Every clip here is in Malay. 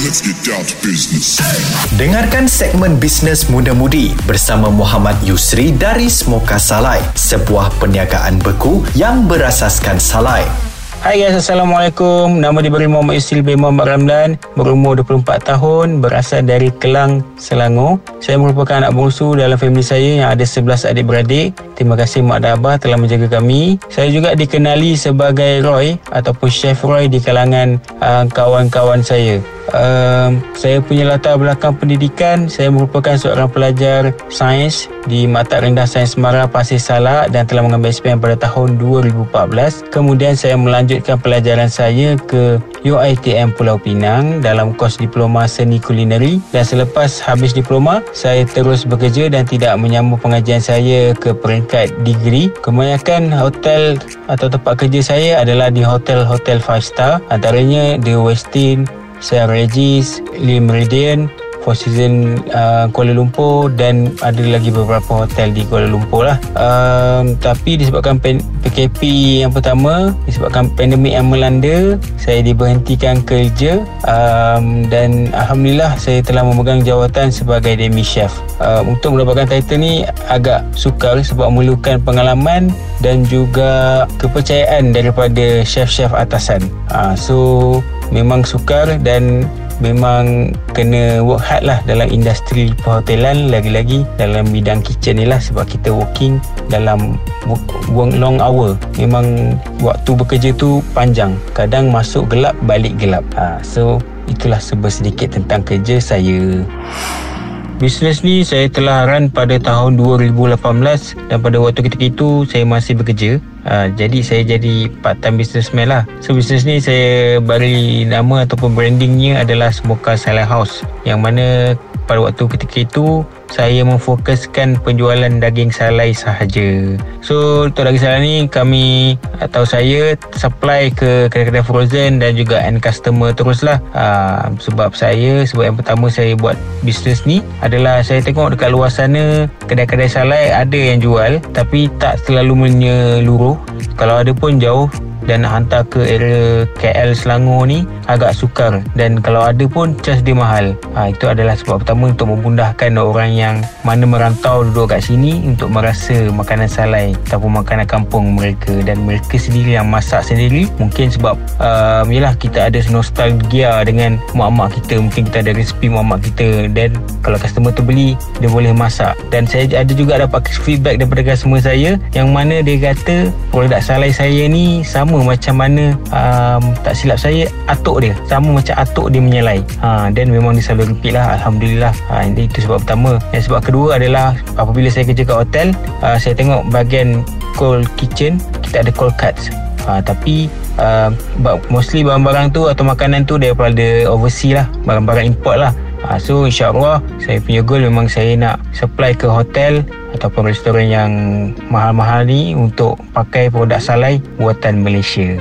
let's get down to business. Dengarkan segmen Bisnes Muda-Mudi bersama Muhammad Yusri dari Smoka Salai, sebuah perniagaan beku yang berasaskan salai. Hai guys, Assalamualaikum. Nama diberi Muhammad Yusri bin Muhammad Ramlan. Berumur 24 tahun, berasal dari Kelang, Selangor. Saya merupakan anak bongsu dalam family saya yang ada 11 adik-beradik. Terima kasih mak dan abah telah menjaga kami. Saya juga dikenali sebagai Roy ataupun Chef Roy di kalangan uh, kawan-kawan saya. Um, saya punya latar belakang pendidikan Saya merupakan seorang pelajar sains Di Mata Rendah Sains Semara Pasir Salak Dan telah mengambil SPM pada tahun 2014 Kemudian saya melanjutkan pelajaran saya ke UITM Pulau Pinang Dalam kos diploma seni kulineri. Dan selepas habis diploma Saya terus bekerja dan tidak menyambung pengajian saya ke peringkat degree. Kebanyakan hotel atau tempat kerja saya adalah di hotel-hotel 5 star Antaranya The Westin, Sierra Regis, Lee Meridian, Four Seasons uh, Kuala Lumpur dan ada lagi beberapa hotel di Kuala Lumpur lah. Um, tapi disebabkan PKP yang pertama, disebabkan pandemik yang melanda, saya diberhentikan kerja um, dan Alhamdulillah saya telah memegang jawatan sebagai demi chef. Um, untuk mendapatkan title ni agak sukar sebab memerlukan pengalaman dan juga kepercayaan daripada chef-chef atasan. Uh, so memang sukar dan memang kena work hard lah dalam industri perhotelan lagi-lagi dalam bidang kitchen ni lah sebab kita working dalam work long hour. Memang waktu bekerja tu panjang. Kadang masuk gelap balik gelap. Ha, so itulah sebab sedikit tentang kerja saya Bisnes ni saya telah run pada tahun 2018 dan pada waktu ketika itu saya masih bekerja. Ha, jadi saya jadi part time businessman lah. So bisnes ni saya beri nama ataupun brandingnya adalah Smoka Salad House. Yang mana pada waktu ketika itu saya memfokuskan penjualan daging salai sahaja. So untuk daging salai ni kami atau saya supply ke kedai-kedai frozen dan juga end customer teruslah. Ha, sebab saya sebab yang pertama saya buat bisnes ni adalah saya tengok dekat luar sana kedai-kedai salai ada yang jual tapi tak terlalu menyeluruh. Kalau ada pun jauh dan nak hantar ke area KL Selangor ni agak sukar. Dan kalau ada pun charge dia mahal. Ha, itu adalah sebab pertama untuk memudahkan orang yang mana merantau duduk kat sini untuk merasa makanan salai ataupun makanan kampung mereka. Dan mereka sendiri yang masak sendiri mungkin sebab um, yalah kita ada nostalgia dengan mak-mak kita. Mungkin kita ada resipi mak-mak kita. Dan kalau customer tu beli dia boleh masak. Dan saya ada juga dapat feedback daripada customer saya yang mana dia kata produk salai saya ni sama macam mana um, tak silap saya atuk dia. Sama macam atuk dia menyelai. Ha, dan memang dia selalu repeat lah Alhamdulillah. Ha, itu sebab pertama. Yang sebab kedua adalah apabila saya kerja kat hotel uh, saya tengok bahagian cold kitchen kita ada cold cuts. Ha, tapi uh, mostly barang-barang tu atau makanan tu daripada overseas lah. Barang-barang import lah Ha, so insyaAllah saya punya goal memang saya nak supply ke hotel ataupun restoran yang mahal-mahal ni untuk pakai produk salai buatan Malaysia.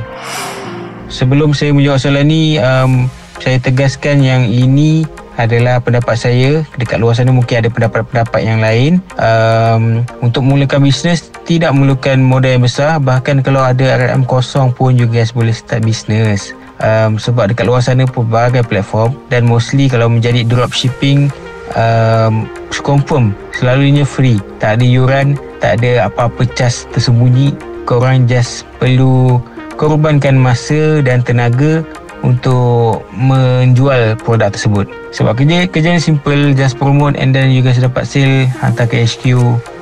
Sebelum saya menjawab soalan ni, um, saya tegaskan yang ini adalah pendapat saya. Dekat luar sana mungkin ada pendapat-pendapat yang lain. Um, untuk mulakan bisnes tidak memerlukan modal yang besar. Bahkan kalau ada RM kosong pun juga boleh start bisnes um, sebab dekat luar sana pun berbagai platform dan mostly kalau menjadi dropshipping um, confirm selalunya free. Tak ada yuran tak ada apa-apa cas tersembunyi. Korang just perlu korbankan masa dan tenaga untuk menjual produk tersebut. Sebab kerja kerja simple just promote and then you guys dapat sale hantar ke HQ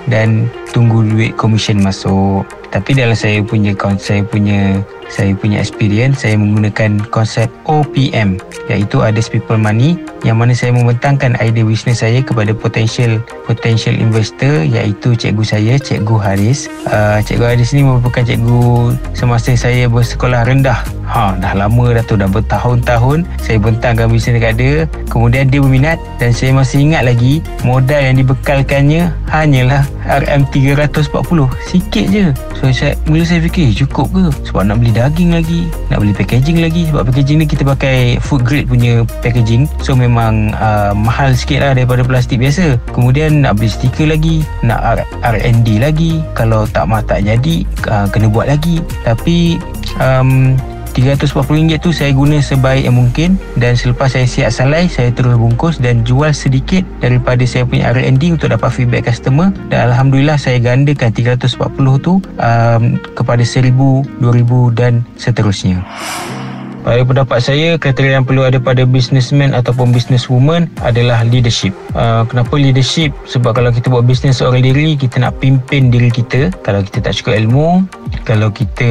dan tunggu duit commission masuk. Tapi dalam saya punya saya punya saya punya experience saya menggunakan konsep OPM iaitu others people money yang mana saya membentangkan idea bisnes saya kepada potential potential investor iaitu cikgu saya cikgu Haris. Uh, cikgu Haris ni merupakan cikgu semasa saya bersekolah rendah ha dah lama dah tu dah bertahun-tahun saya bentangkan bisnes dekat dia. Kemudian dia berminat dan saya masih ingat lagi modal yang dibekalkannya hanyalah RM340 sikit je. So saya mula saya fikir cukup ke? Sebab nak beli daging lagi nak beli packaging lagi. Sebab packaging ni kita pakai food grade punya packaging. So memang uh, mahal sikit lah daripada plastik biasa. Kemudian nak beli stiker lagi nak R&D lagi. Kalau tak mah tak jadi uh, kena buat lagi. Tapi um, RM340 tu saya guna sebaik yang mungkin dan selepas saya siap salai saya terus bungkus dan jual sedikit daripada saya punya R&D untuk dapat feedback customer dan Alhamdulillah saya gandakan 340 tu um, kepada 1000, 2000 dan seterusnya. Pada pendapat saya, kriteria yang perlu ada pada businessman ataupun businesswoman adalah leadership. Uh, kenapa leadership? Sebab kalau kita buat bisnes seorang diri, kita nak pimpin diri kita. Kalau kita tak cukup ilmu, kalau kita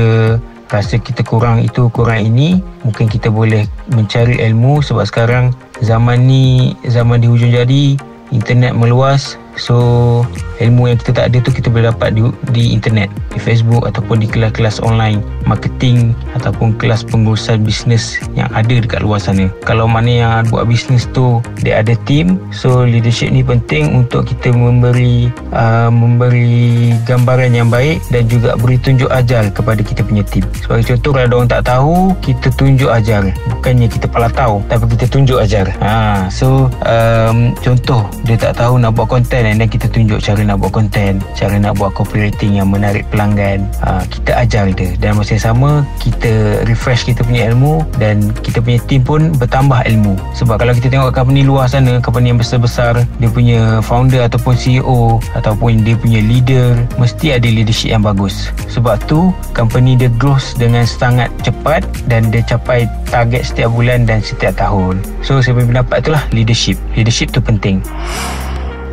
rasa kita kurang itu, kurang ini, mungkin kita boleh mencari ilmu. Sebab sekarang zaman ni, zaman di hujung jadi, internet meluas, So ilmu yang kita tak ada tu kita boleh dapat di, di internet Di Facebook ataupun di kelas-kelas online Marketing ataupun kelas pengurusan bisnes yang ada dekat luar sana. Kalau mana yang buat bisnes tu dia ada team. So leadership ni penting untuk kita memberi uh, Memberi gambaran yang baik Dan juga beri tunjuk ajar kepada kita punya team. Sebagai contoh kalau orang tak tahu Kita tunjuk ajar Bukannya kita pala tahu Tapi kita tunjuk ajar ha, So um, contoh dia tak tahu nak buat konten and then kita tunjuk cara nak buat konten cara nak buat copywriting yang menarik pelanggan uh, kita ajar dia. Dan masa yang sama kita refresh kita punya ilmu dan kita punya team pun bertambah ilmu. Sebab kalau kita tengok company luar sana company yang besar-besar dia punya founder ataupun CEO ataupun dia punya leader mesti ada leadership yang bagus. Sebab tu company dia growth dengan sangat cepat dan dia capai target setiap bulan dan setiap tahun. So saya punya pendapat itulah leadership. Leadership tu penting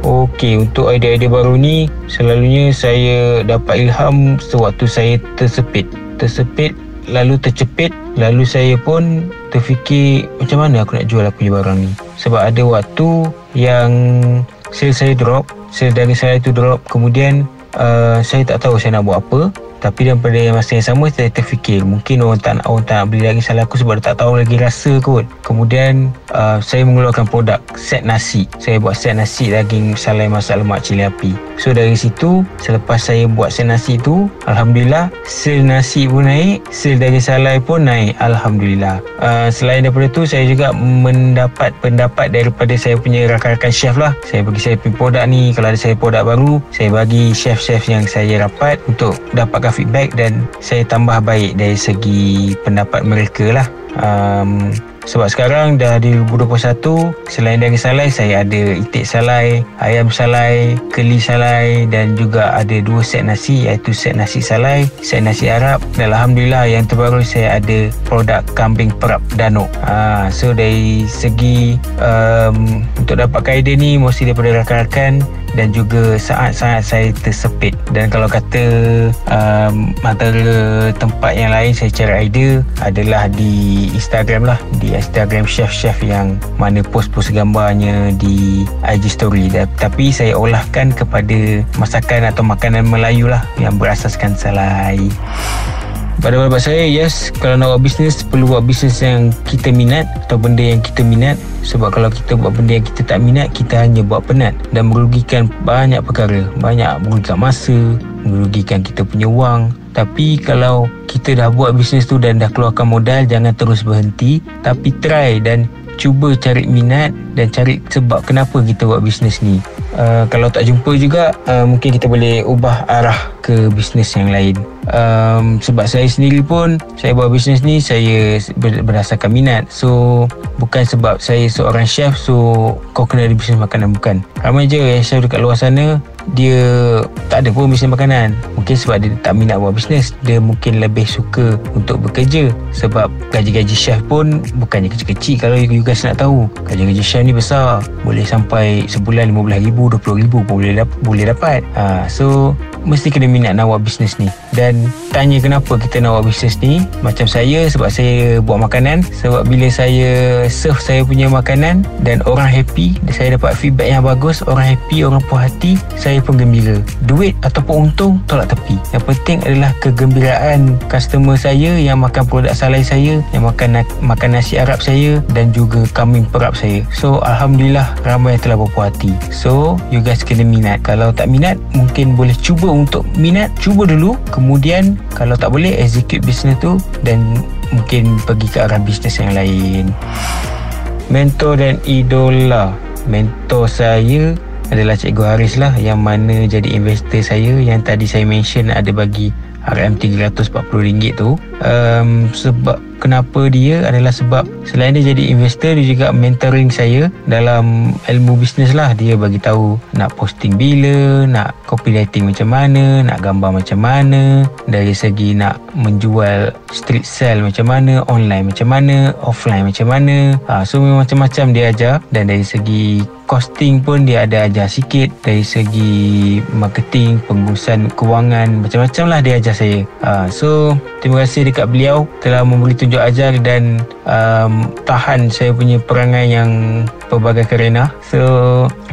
Okey, untuk idea-idea baru ni selalunya saya dapat ilham sewaktu saya tersepit. Tersepit lalu tercepit lalu saya pun terfikir macam mana aku nak jual aku punya barang ni. Sebab ada waktu yang sales saya drop, sales dari saya tu drop kemudian uh, saya tak tahu saya nak buat apa tapi daripada masa yang sama saya terfikir mungkin orang tak nak, orang tak nak beli lagi salah aku sebab tak tahu lagi rasa kot. Kemudian uh, saya mengeluarkan produk set nasi. Saya buat set nasi daging salai masak lemak cili api. So dari situ selepas saya buat set nasi tu Alhamdulillah sel nasi pun naik, sel daging salai pun naik. Alhamdulillah. Uh, selain daripada tu saya juga mendapat pendapat daripada saya punya rakan-rakan chef lah. Saya bagi saya punya produk ni kalau ada saya produk baru saya bagi chef-chef yang saya rapat untuk dapatkan feedback dan saya tambah baik dari segi pendapat mereka lah. Um, sebab sekarang dah di 2021 selain dari salai saya ada itik salai ayam salai keli salai dan juga ada dua set nasi iaitu set nasi salai set nasi Arab. Dan Alhamdulillah yang terbaru saya ada produk kambing perap danuk. Ha, so dari segi um, untuk dapatkan idea ni mesti daripada rakan-rakan dan juga saat-saat saya tersepit. Dan kalau kata um, antara tempat yang lain saya cari idea adalah di Instagram lah. Di Instagram chef-chef yang mana post-post gambarnya di IG story. Tapi saya olahkan kepada masakan atau makanan Melayu lah yang berasaskan salai pada pendapat saya yes kalau nak buat bisnes perlu buat bisnes yang kita minat atau benda yang kita minat. Sebab kalau kita buat benda yang kita tak minat kita hanya buat penat dan merugikan banyak perkara. Banyak merugikan masa merugikan kita punya wang. Tapi kalau kita dah buat bisnes tu dan dah keluarkan modal jangan terus berhenti. Tapi try dan cuba cari minat dan cari sebab kenapa kita buat bisnes ni. Uh, kalau tak jumpa juga uh, mungkin kita boleh ubah arah ke bisnes yang lain. Um, sebab saya sendiri pun saya buat bisnes ni saya berdasarkan minat. So bukan sebab saya seorang chef so kau kena ada bisnes makanan bukan. Ramai je yang chef dekat luar sana dia tak ada pun bisnes makanan. Mungkin sebab dia tak minat buat bisnes dia mungkin lebih suka untuk bekerja. Sebab gaji-gaji chef pun bukannya kecil-kecil kalau you guys nak tahu. Gaji-gaji chef ni besar. Boleh sampai sebulan RM15,000 RM20,000 pun boleh, dap- boleh dapat. Ha, so mesti kena minat nak buat bisnes ni. Dan tanya kenapa kita nak buat bisnes ni? Macam saya sebab saya buat makanan. Sebab bila saya serve saya punya makanan dan orang happy dan saya dapat feedback yang bagus orang happy orang puas hati saya pun gembira. Duit ataupun untung tolak tepi. Yang penting adalah kegembiraan customer saya yang makan produk salai saya yang makan makan nasi Arab saya dan juga kambing perap saya. So Alhamdulillah ramai yang telah berpuas hati. So you guys kena minat. Kalau tak minat mungkin boleh cuba untuk minat cuba dulu. Kemudian kalau tak boleh execute bisnes tu dan mungkin pergi ke arah bisnes yang lain. Mentor dan idola. Mentor saya adalah Cikgu Haris lah yang mana jadi investor saya. Yang tadi saya mention ada bagi RM340 tu um, sebab kenapa dia adalah sebab selain dia jadi investor dia juga mentoring saya dalam ilmu bisnes lah. Dia bagi tahu nak posting bila nak copywriting macam mana nak gambar macam mana dari segi nak menjual street sell macam mana online macam mana offline macam mana. Ha, so memang macam-macam dia ajar. Dan dari segi costing pun dia ada ajar sikit. Dari segi marketing, pengurusan kewangan, macam-macam lah dia ajar saya. Uh, so, terima kasih dekat beliau telah memberi tunjuk ajar dan um, tahan saya punya perangai yang pelbagai kerana. So,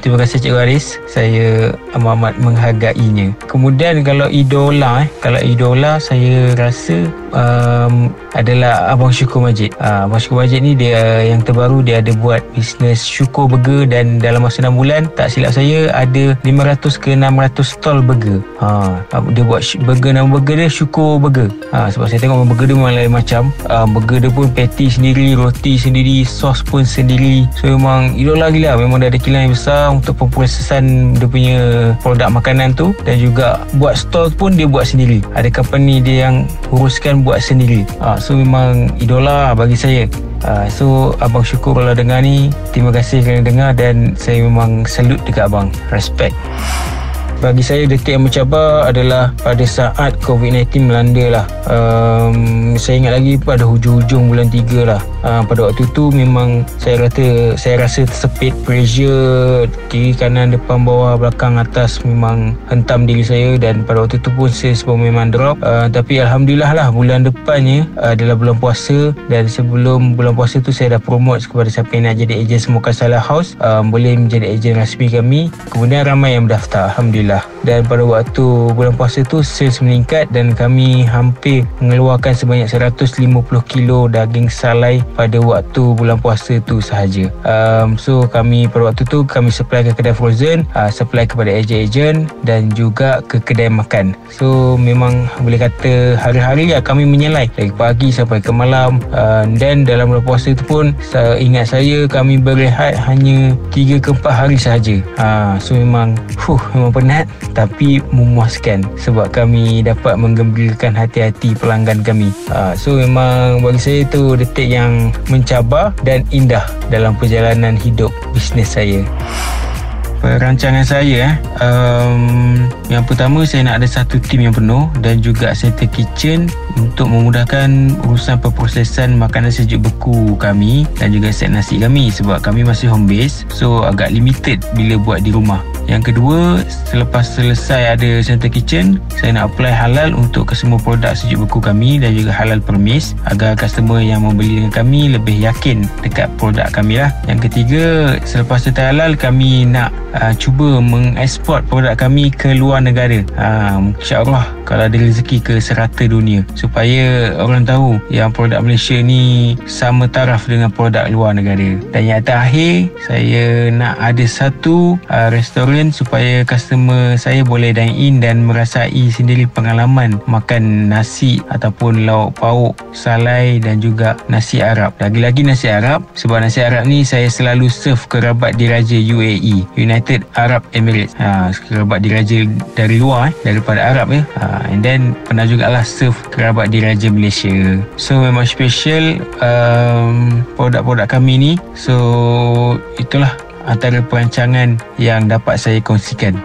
terima kasih Cikgu Aris. Saya amat menghargainya. Kemudian kalau idola, eh, kalau idola saya rasa um, adalah Abang Syukur Majid. Uh, Abang Syukur Majid ni dia yang terbaru dia ada buat bisnes Syukur Burger dan dalam masa 6 bulan tak silap saya ada 500 ke 600 stall burger. Ha, dia buat burger nama burger dia Syukur Burger. Ha, sebab saya tengok burger dia memang lain macam. Uh, burger dia pun patty sendiri, roti sendiri, sos pun sendiri. So memang idola gila. Memang dia ada kilang yang besar untuk pemprosesan dia punya produk makanan tu dan juga buat stall pun dia buat sendiri. Ada company dia yang uruskan buat sendiri. Ha, so memang idola bagi saya. Uh, so abang syukur kalau dengar ni Terima kasih kerana dengar Dan saya memang salute dekat abang Respect bagi saya detik yang mencabar adalah pada saat COVID-19 melanda lah. Um, saya ingat lagi pada hujung-hujung bulan 3 lah. Uh, pada waktu tu memang saya rasa saya rasa tersepit pressure kiri kanan depan bawah belakang atas memang hentam diri saya dan pada waktu tu pun saya sebab memang drop uh, tapi Alhamdulillah lah bulan depannya uh, adalah bulan puasa dan sebelum bulan puasa tu saya dah promote kepada siapa yang nak jadi ejen Semoga Salah House um, boleh menjadi ejen rasmi kami kemudian ramai yang mendaftar Alhamdulillah Alhamdulillah. Dan pada waktu bulan puasa tu sales meningkat dan kami hampir mengeluarkan sebanyak 150 kilo daging salai pada waktu bulan puasa tu sahaja. Um, so kami pada waktu tu kami supply ke kedai frozen uh, supply kepada ejen-ejen dan juga ke kedai makan. So memang boleh kata hari-hari lah kami menyelai. Dari pagi sampai ke malam. Uh, dan dalam bulan puasa tu pun uh, ingat saya kami berehat hanya 3 ke 4 hari sahaja. Uh, so memang fuh memang penat berat tapi memuaskan sebab kami dapat menggembirakan hati-hati pelanggan kami. Uh, so memang bagi saya itu detik yang mencabar dan indah dalam perjalanan hidup bisnes saya perancangan saya eh. Um, yang pertama saya nak ada satu tim yang penuh dan juga center kitchen untuk memudahkan urusan perprosesan makanan sejuk beku kami dan juga set nasi kami sebab kami masih home base so agak limited bila buat di rumah. Yang kedua, selepas selesai ada center kitchen, saya nak apply halal untuk ke semua produk sejuk beku kami dan juga halal permis agar customer yang membeli dengan kami lebih yakin dekat produk kami lah. Yang ketiga, selepas setelah halal, kami nak uh, cuba mengeksport produk kami ke luar negara. Uh, InsyaAllah kalau ada rezeki ke serata dunia supaya orang tahu yang produk Malaysia ni sama taraf dengan produk luar negara. Dan yang terakhir, saya nak ada satu uh, restoran supaya customer saya boleh dine in dan merasai sendiri pengalaman makan nasi ataupun lauk pauk, salai dan juga nasi Arab. Lagi-lagi nasi Arab sebab nasi Arab ni saya selalu serve kerabat diraja UAE, United Arab Emirates. Ha, kerabat diraja dari luar eh, daripada Arab ya. Ha, and then pernah jugalah serve kerabat diraja Malaysia. So memang special um, produk-produk kami ni. So itulah antara perancangan yang dapat saya kongsikan.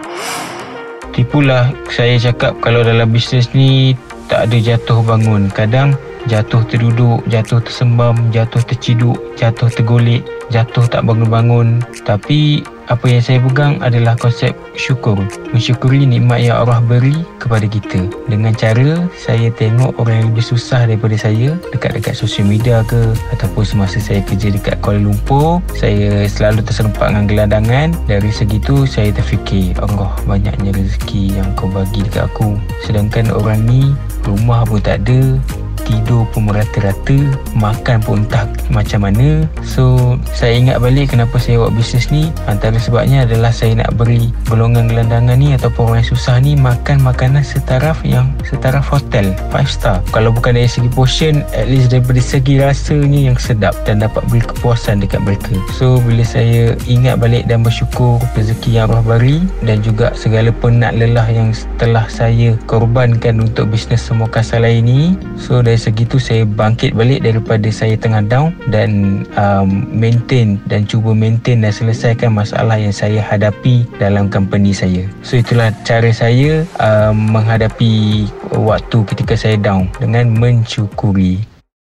Tipulah saya cakap kalau dalam bisnes ni tak ada jatuh bangun. Kadang jatuh terduduk, jatuh tersembam, jatuh terciduk, jatuh tergolek, jatuh tak bangun-bangun. Tapi apa yang saya pegang adalah konsep syukur. Mensyukuri nikmat yang Allah beri kepada kita. Dengan cara saya tengok orang yang lebih susah daripada saya dekat-dekat sosial media ke ataupun semasa saya kerja dekat Kuala Lumpur, saya selalu terserempak dengan gelandangan. Dari segitu saya terfikir, Allah banyaknya rezeki yang kau bagi dekat aku. Sedangkan orang ni rumah pun tak ada, tidur pun merata-rata makan pun entah macam mana. So saya ingat balik kenapa saya buat bisnes ni. Antara sebabnya adalah saya nak beri golongan gelandangan ni ataupun orang yang susah ni makan makanan setaraf yang setaraf hotel 5 star. Kalau bukan dari segi portion at least daripada segi rasanya yang sedap dan dapat beri kepuasan dekat mereka. So bila saya ingat balik dan bersyukur rezeki yang Allah beri dan juga segala penat lelah yang telah saya korbankan untuk bisnes semua kasar lain ni. So dari dari segitu saya bangkit balik daripada saya tengah down dan um, maintain dan cuba maintain dan selesaikan masalah yang saya hadapi dalam company saya. So itulah cara saya um, menghadapi waktu ketika saya down dengan mencukuri